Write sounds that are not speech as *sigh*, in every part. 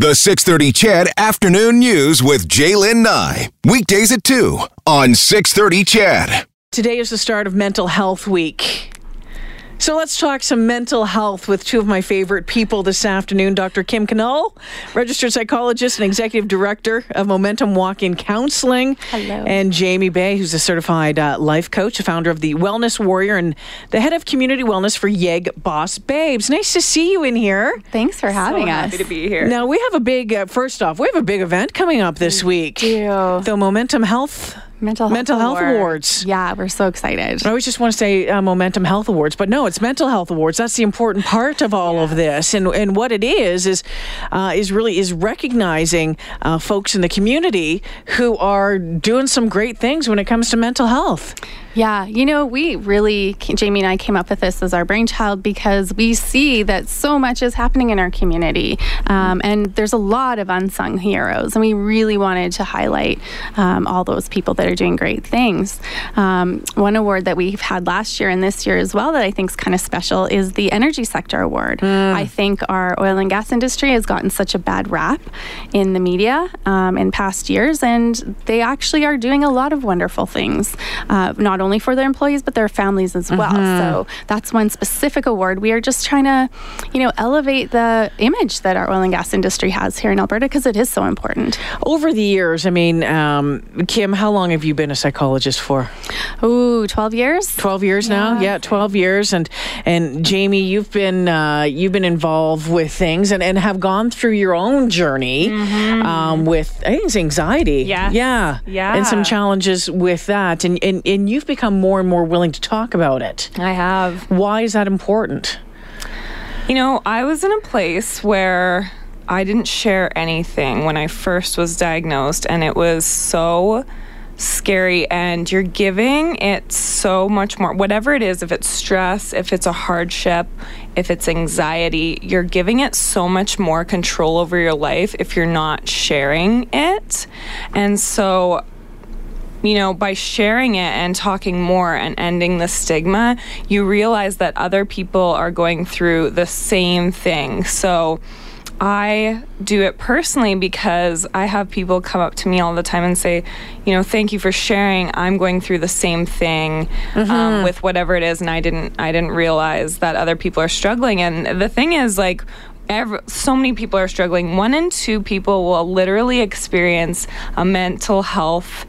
The 630 CHED Afternoon News with Jaylen Nye. Weekdays at 2 on 630 CHED. Today is the start of Mental Health Week. So let's talk some mental health with two of my favorite people this afternoon Dr. Kim Knoll, registered psychologist and executive director of Momentum Walk in Counseling. Hello. And Jamie Bay, who's a certified uh, life coach, founder of the Wellness Warrior, and the head of community wellness for Yeg Boss Babes. Nice to see you in here. Thanks for having so us. happy to be here. Now, we have a big, uh, first off, we have a big event coming up this week. do. The Momentum Health Mental Health, Mental Health Awards. Yeah, we're so excited. I always just want to say uh, Momentum Health Awards, but no, it's Mental Health Awards. That's the important part of all of this, and and what it is is uh, is really is recognizing uh, folks in the community who are doing some great things when it comes to mental health. Yeah, you know, we really, Jamie and I came up with this as our brainchild because we see that so much is happening in our community. Um, and there's a lot of unsung heroes. And we really wanted to highlight um, all those people that are doing great things. Um, one award that we've had last year and this year as well that I think is kind of special is the Energy Sector Award. I think our oil and gas industry has gotten such a bad rap in the media um, in past years, and they actually are doing a lot of wonderful things. Uh, not only for their employees but their families as well. So that's one specific award. We are just trying to, you know, elevate the image that our oil and gas industry has here in Alberta because it is so important. Over the years, I mean, um, Kim, how long have you been a psychologist for? Ooh, 12 years? 12 years now yeah 12 years and and jamie you've been uh, you've been involved with things and, and have gone through your own journey um, with i think it's anxiety Yes. yeah Yeah. and some challenges with that and, and and you've become more and more willing to talk about it I have. why is that important You know, I was in a place where I didn't share anything when I first was diagnosed, and it was so scary. And you're giving it so much more, whatever it is, if it's stress, if it's a hardship, if it's anxiety, you're giving it so much more control over your life if you're not sharing it. And so you know, by sharing it and talking more and ending the stigma, you realize that other people are going through the same thing. So I do it personally because I have people come up to me all the time and say, you know, thank you for sharing. I'm going through the same thing um, with whatever it is, and I didn't, I didn't realize that other people are struggling. And the thing is, like, Every, so many people are struggling. One in two people will literally experience a mental health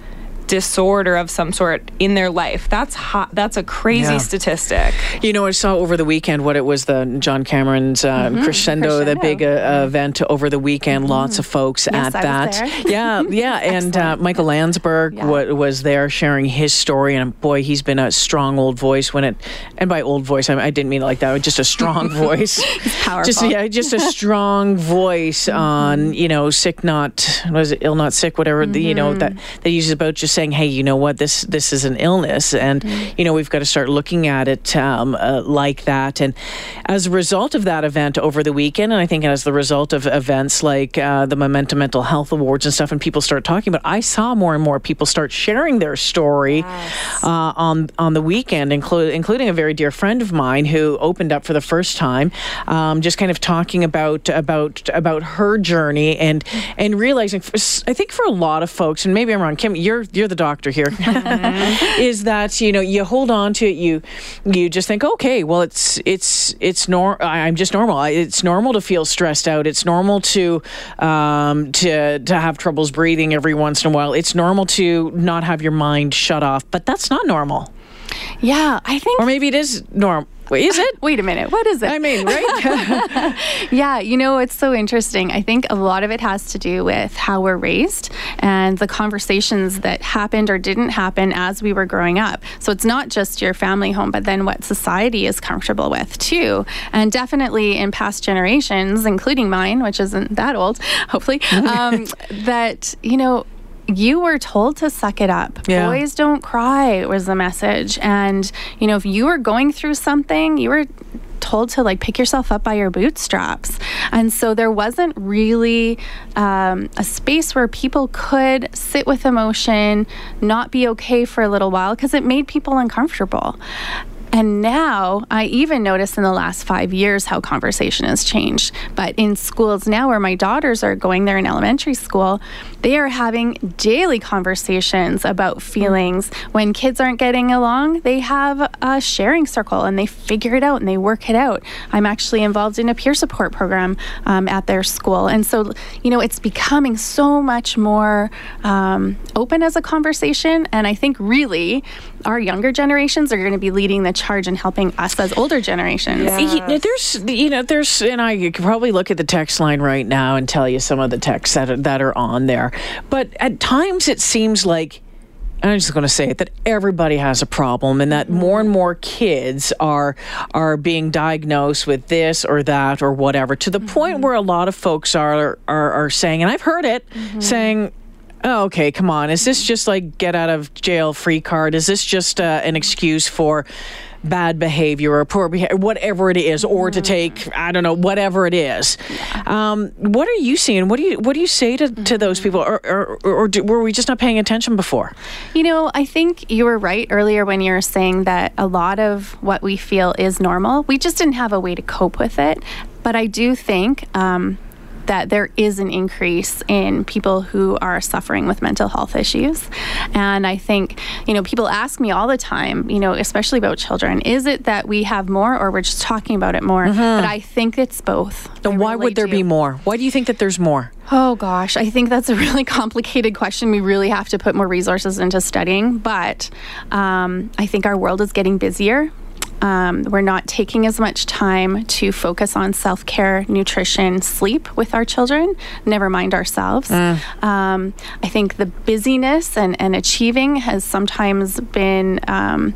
disorder of some sort in their life. That's hot. That's a crazy Yeah. statistic. You know, I saw over the weekend what it was the John Cameron's uh, crescendo, the big uh, event over the weekend. Lots of folks Yes, at that. *laughs* Yeah, yeah. *laughs* and uh, Michael Landsberg Yeah. wa- was there sharing his story. And boy, he's been a strong old voice when it, and by old voice, I, I didn't mean it like that, just a strong *laughs* voice. powerful. Just, yeah, just a strong voice on, you know, sick, not, was it ill, not sick, whatever, the, you know, that, that he uses about just saying, hey, you know what, this, this is an illness. And, you know, we've got to start looking at it um, uh, like that. And as a result of that event over the weekend, and I think as the result of events like uh, the Momentum Mental Health Awards and stuff, and people start talking about, I saw more and more people start sharing their story uh, on on the weekend, inclu- including a very dear friend of mine who opened up for the first time, um, just kind of talking about about about her journey and and realizing, I think for a lot of folks, and maybe I'm wrong, Kim, you're you're the doctor here, *laughs* is that you know you hold on to it, you you just think, okay, well it's it's it's nor I'm just normal. It's normal to feel stressed out. It's normal to um, to to have troubles breathing every once in a while. It's normal to not have your mind shut off, but that's not normal. yeah, I think. Or maybe it is normal. Is it? Wait a minute. What is it? I mean, right? *laughs* Yeah, you know, it's so interesting. I think a lot of it has to do with how we're raised and the conversations that happened or didn't happen as we were growing up. So it's not just your family home, but then what society is comfortable with too. And definitely in past generations, including mine, which isn't that old, hopefully, *laughs* um, that, you know, you were told to suck it up. Yeah. Boys don't cry was the message. And, you know, if you were going through something, you were told to like pick yourself up by your bootstraps. And so there wasn't really um, a space where people could sit with emotion, not be okay for a little while because it made people uncomfortable. And now I even notice in the last five years how conversation has changed. But in schools now, where my daughters are going, they're in elementary school, they are having daily conversations about feelings. When kids aren't getting along, they have a sharing circle and they figure it out and they work it out. I'm actually involved in a peer support program um, at their school. And so, you know, it's becoming so much more um, open as a conversation. And I think really our younger generations are going to be leading the charge in helping us as older generations. Yeah. There's, you know, there's, and I you could probably look at the text line right now and tell you some of the texts that are, that are on there. But at times it seems like, I'm just going to say it that everybody has a problem, and that more and more kids are are being diagnosed with this or that or whatever. To the mm-hmm. point where a lot of folks are are, are saying, and I've heard it mm-hmm. saying, oh, okay, come on. Is this just like get out of jail free card? Is this just uh, an excuse for bad behavior or poor behavior, whatever it is, or to take, I don't know, whatever it is. Um, what are you seeing? What do you what do you say to, to those people, or or, or do, were we just not paying attention before? You know, I think you were right earlier when you were saying that a lot of what we feel is normal. We just didn't have a way to cope with it. But I do think. Um, that there is an increase in people who are suffering with mental health issues. And I think, you know, people ask me all the time, you know, especially about children, is it that we have more or we're just talking about it more? Mm-hmm. But I think it's both. Then why really would there do. be more? Why do you think that there's more? Oh gosh, I think that's a really *laughs* complicated question. We really have to put more resources into studying, but um, I think our world is getting busier. Um, we're not taking as much time to focus on self care, nutrition, sleep with our children, never mind ourselves. Mm. Um, I think the busyness and, and achieving has sometimes been um,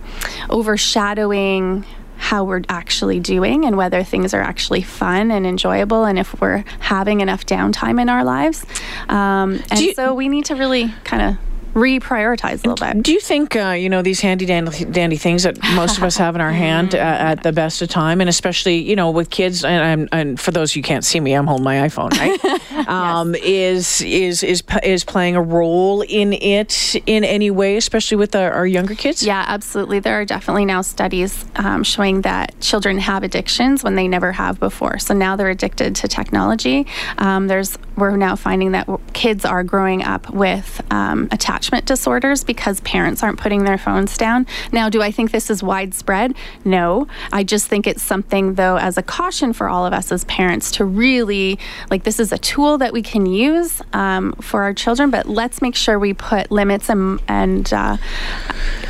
overshadowing how we're actually doing and whether things are actually fun and enjoyable and if we're having enough downtime in our lives. Um, and you, so we need to really kind of reprioritize a little bit. Do you think uh, you know these handy dandy, dandy, things that most of us have in our hand uh, at the best of time, and especially you know with kids, and, and for those you can't see me, I'm holding my iPhone, right? *laughs* um, yes. Is is is is playing a role in it in any way, especially with our, our younger kids? Yeah, absolutely. There are definitely now studies um, showing that children have addictions when they never have before. So now they're addicted to technology. Um, there's we're now finding that kids are growing up with um, attachment disorders because parents aren't putting their phones down. Now, do I think this is widespread? No. I just think it's something, though, as a caution for all of us as parents to really, like, this is a tool that we can use um, for our children, but let's make sure we put limits and, and, uh,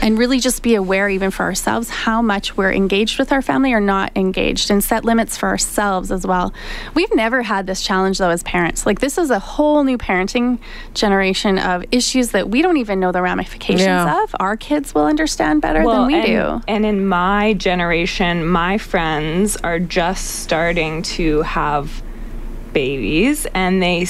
and really just be aware, even for ourselves, how much we're engaged with our family or not engaged and set limits for ourselves as well. We've never had this challenge, though, as parents. Like, this is a whole new parenting generation of issues that we don't even know the ramifications yeah. of. Our kids will understand better well, than we and, do. And in my generation, my friends are just starting to have babies and they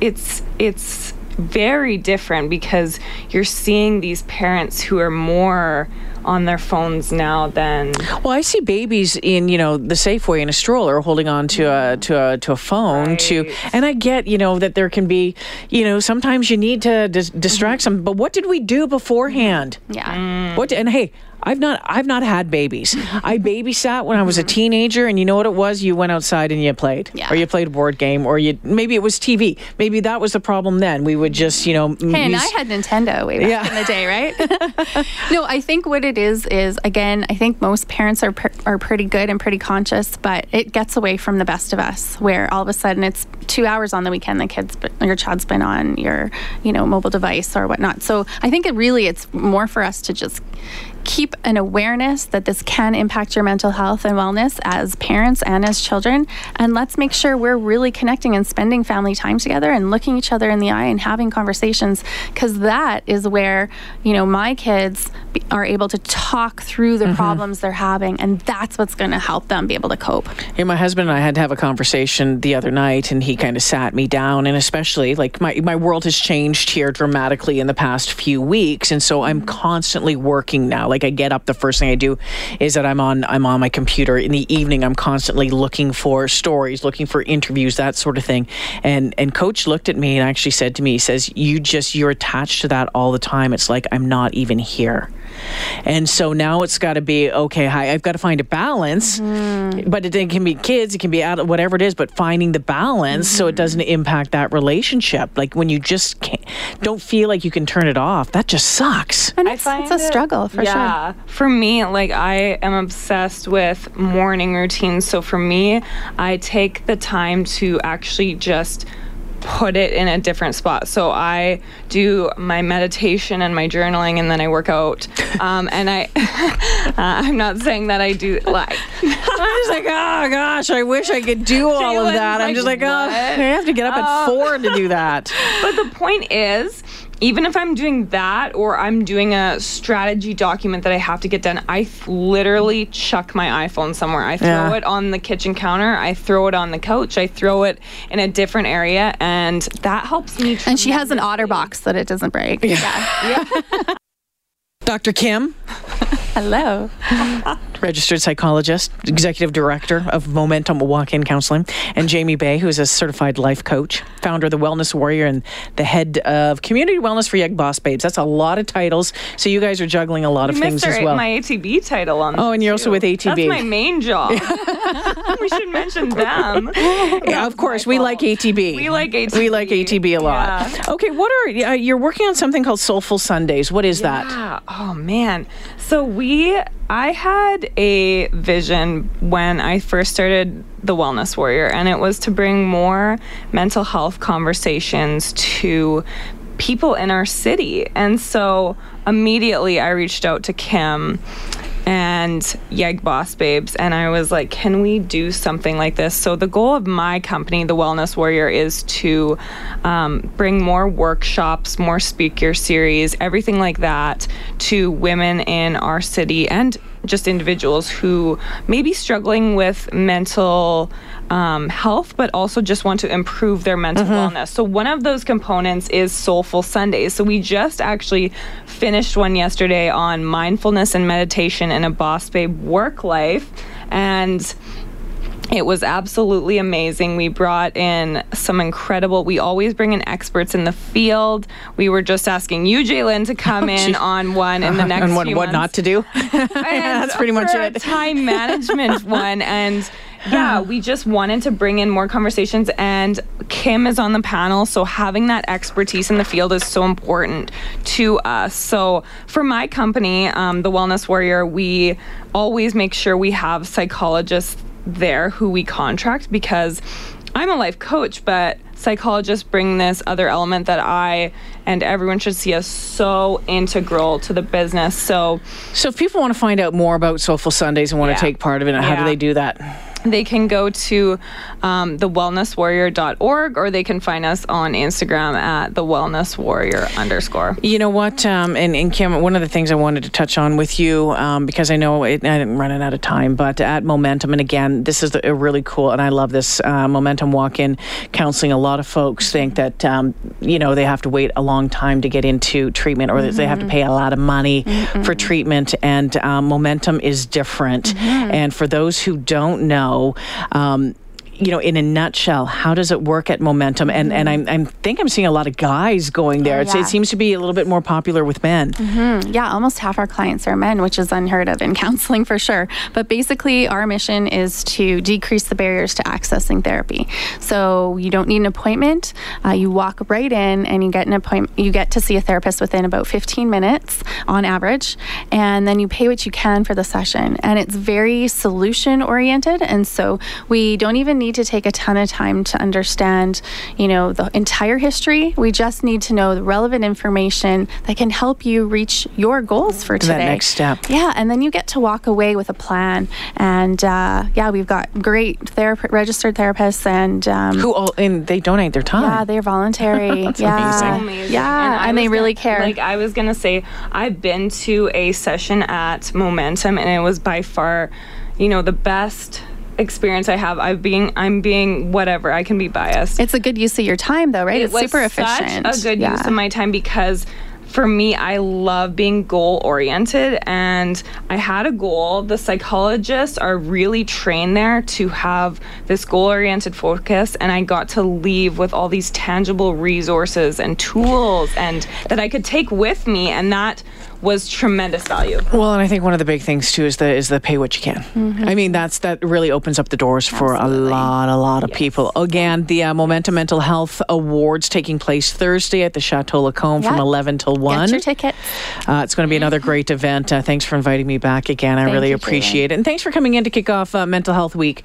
it's it's very different because you're seeing these parents who are more on their phones now than. Well, I see babies in you know the Safeway in a stroller holding on to a to a to a phone right. to, and I get you know that there can be you know sometimes you need to dis- distract mm-hmm. them, but what did we do beforehand? Yeah. Mm. What and hey, I've not I've not had babies. *laughs* I babysat when I was a teenager, and you know what it was? You went outside and you played, yeah. or you played a board game, or you maybe it was TV. Maybe that was the problem then. We would just you know. Hey, and I had Nintendo way back yeah. in the day, right? *laughs* *laughs* no, I think what it is is again, I think most parents are are pretty good and pretty conscious, but it gets away from the best of us, where all of a sudden it's two hours on the weekend the kids your child's been on your you know mobile device or whatnot. So I think it really it's more for us to just keep an awareness that this can impact your mental health and wellness as parents and as children. And let's make sure we're really connecting and spending family time together and looking each other in the eye and having conversations because that is where, you know, my kids are able to talk through the mm-hmm. problems they're having. And that's what's going to help them be able to cope. Hey, my husband and I had to have a conversation the other night and he kind of sat me down. And especially like my, my world has changed here dramatically in the past few weeks. And so I'm constantly working now Like I get up, the first thing I do is that I'm on I'm on my computer. In the evening, I'm constantly looking for stories, looking for interviews, that sort of thing. And and coach looked at me and actually said to me, he says, "You just you're attached to that all the time. It's like I'm not even here." And so now it's got to be okay. Hi, I've got to find a balance, mm-hmm. but it, it, can be kids, it can be out, whatever it is. But finding the balance mm-hmm. so it doesn't impact that relationship. Like when you just can't, don't feel like you can turn it off, that just sucks. And it's, it's a struggle for yeah, sure. For me, like I am obsessed with morning routines. So for me, I take the time to actually just put it in a different spot. So I do my meditation and my journaling, and then I work out. *laughs* Um, and I, *laughs* uh, I'm not saying that I do like. I'm just like, oh gosh, I wish I could do all of that. I'm just like, what? oh, I have to get up at uh, four to do that. *laughs* But the point is, even if I'm doing that or I'm doing a strategy document that I have to get done, I literally chuck my iPhone somewhere. I throw yeah. it on the kitchen counter, I throw it on the couch, I throw it in a different area, and that helps me. And she has an OtterBox that it doesn't break. Yeah. yeah. *laughs* Dr. Kim. *laughs* Hello. Registered psychologist, executive director of Momentum Walk-In Counseling, and Jamie Bay, who is a certified life coach, founder of the Wellness Warrior, and the head of Community Wellness for Young Boss Babes. That's a lot of titles. So you guys are juggling a lot of things as well. My ATB title on. Oh, and you're too. also with ATB. That's my main job. *laughs* *laughs* we should mention them. Yeah, of course. We like ATB. We like ATB. We like ATB a lot. Yeah. Okay, what are uh, you're working on something called Soulful Sundays? What is yeah. that? Oh man. So we I had a vision when I first started the Wellness Warrior and it was to bring more mental health conversations to people in our city. And so immediately I reached out to Kim and Yeg Boss Babes, and I was like, can we do something like this? So, the goal of my company, The Wellness Warrior, is to um, bring more workshops, more speaker series, everything like that to women in our city and just individuals who may be struggling with mental um, health, but also just want to improve their mental mm-hmm. wellness. So, one of those components is Soulful Sundays. So, we just actually finished one yesterday on mindfulness and meditation in a boss babe work life. And it was absolutely amazing. We brought in some incredible, we always bring in experts in the field. We were just asking you, Jalen, to come oh, in on one in the *laughs* next and what, what not to do. *laughs* That's pretty much it. *laughs* time management one. And yeah, we just wanted to bring in more conversations, and Kim is on the panel, so having that expertise in the field is so important to us. So, for my company, um, the Wellness Warrior, we always make sure we have psychologists there who we contract because I'm a life coach, but psychologists bring this other element that I and everyone should see as so integral to the business. So, so if people want to find out more about Soulful Sundays and want yeah. to take part of it, how yeah. do they do that? They can go to um, thewellnesswarrior.org or they can find us on Instagram at the wellness warrior underscore. You know what? Um, and, and, Kim, one of the things I wanted to touch on with you, um, because I know it, I'm running out of time, but at Momentum, and again, this is a really cool, and I love this uh, Momentum walk in counseling. A lot of folks think that, um, you know, they have to wait a long time to get into treatment or mm-hmm. they have to pay a lot of money mm-hmm. for treatment, and um, Momentum is different. Mm-hmm. And for those who don't know, know um, you know, in a nutshell, how does it work at Momentum? And and I'm, i think I'm seeing a lot of guys going there. Oh, yeah. It seems to be a little bit more popular with men. Mm-hmm. Yeah, almost half our clients are men, which is unheard of in *laughs* counseling for sure. But basically, our mission is to decrease the barriers to accessing therapy. So you don't need an appointment. Uh, you walk right in, and you get an appointment. You get to see a therapist within about 15 minutes on average, and then you pay what you can for the session. And it's very solution oriented, and so we don't even need to take a ton of time to understand, you know, the entire history. We just need to know the relevant information that can help you reach your goals for today. That next step. Yeah, and then you get to walk away with a plan. And uh, yeah, we've got great therap- registered therapists and um, who all and they donate their time. Yeah, they're voluntary. *laughs* That's yeah. amazing. Yeah, and, and they really gonna, care. Like I was gonna say, I've been to a session at Momentum, and it was by far, you know, the best experience I have. I'm being I'm being whatever. I can be biased. It's a good use of your time though, right? It it's super efficient. It's such a good yeah. use of my time because for me, I love being goal oriented, and I had a goal. The psychologists are really trained there to have this goal oriented focus, and I got to leave with all these tangible resources and tools and that I could take with me, and that was tremendous value. Well, and I think one of the big things too is the is the pay what you can. Mm-hmm. I mean, that's that really opens up the doors for Absolutely. a lot, a lot of yes. people. Again, the uh, Momentum Mental Health Awards taking place Thursday at the Chateau Lacombe yep. from eleven till one. Get your ticket. Uh, it's going to be another great event. Uh, thanks for inviting me back again. I Thank really appreciate it, and thanks for coming in to kick off uh, Mental Health Week.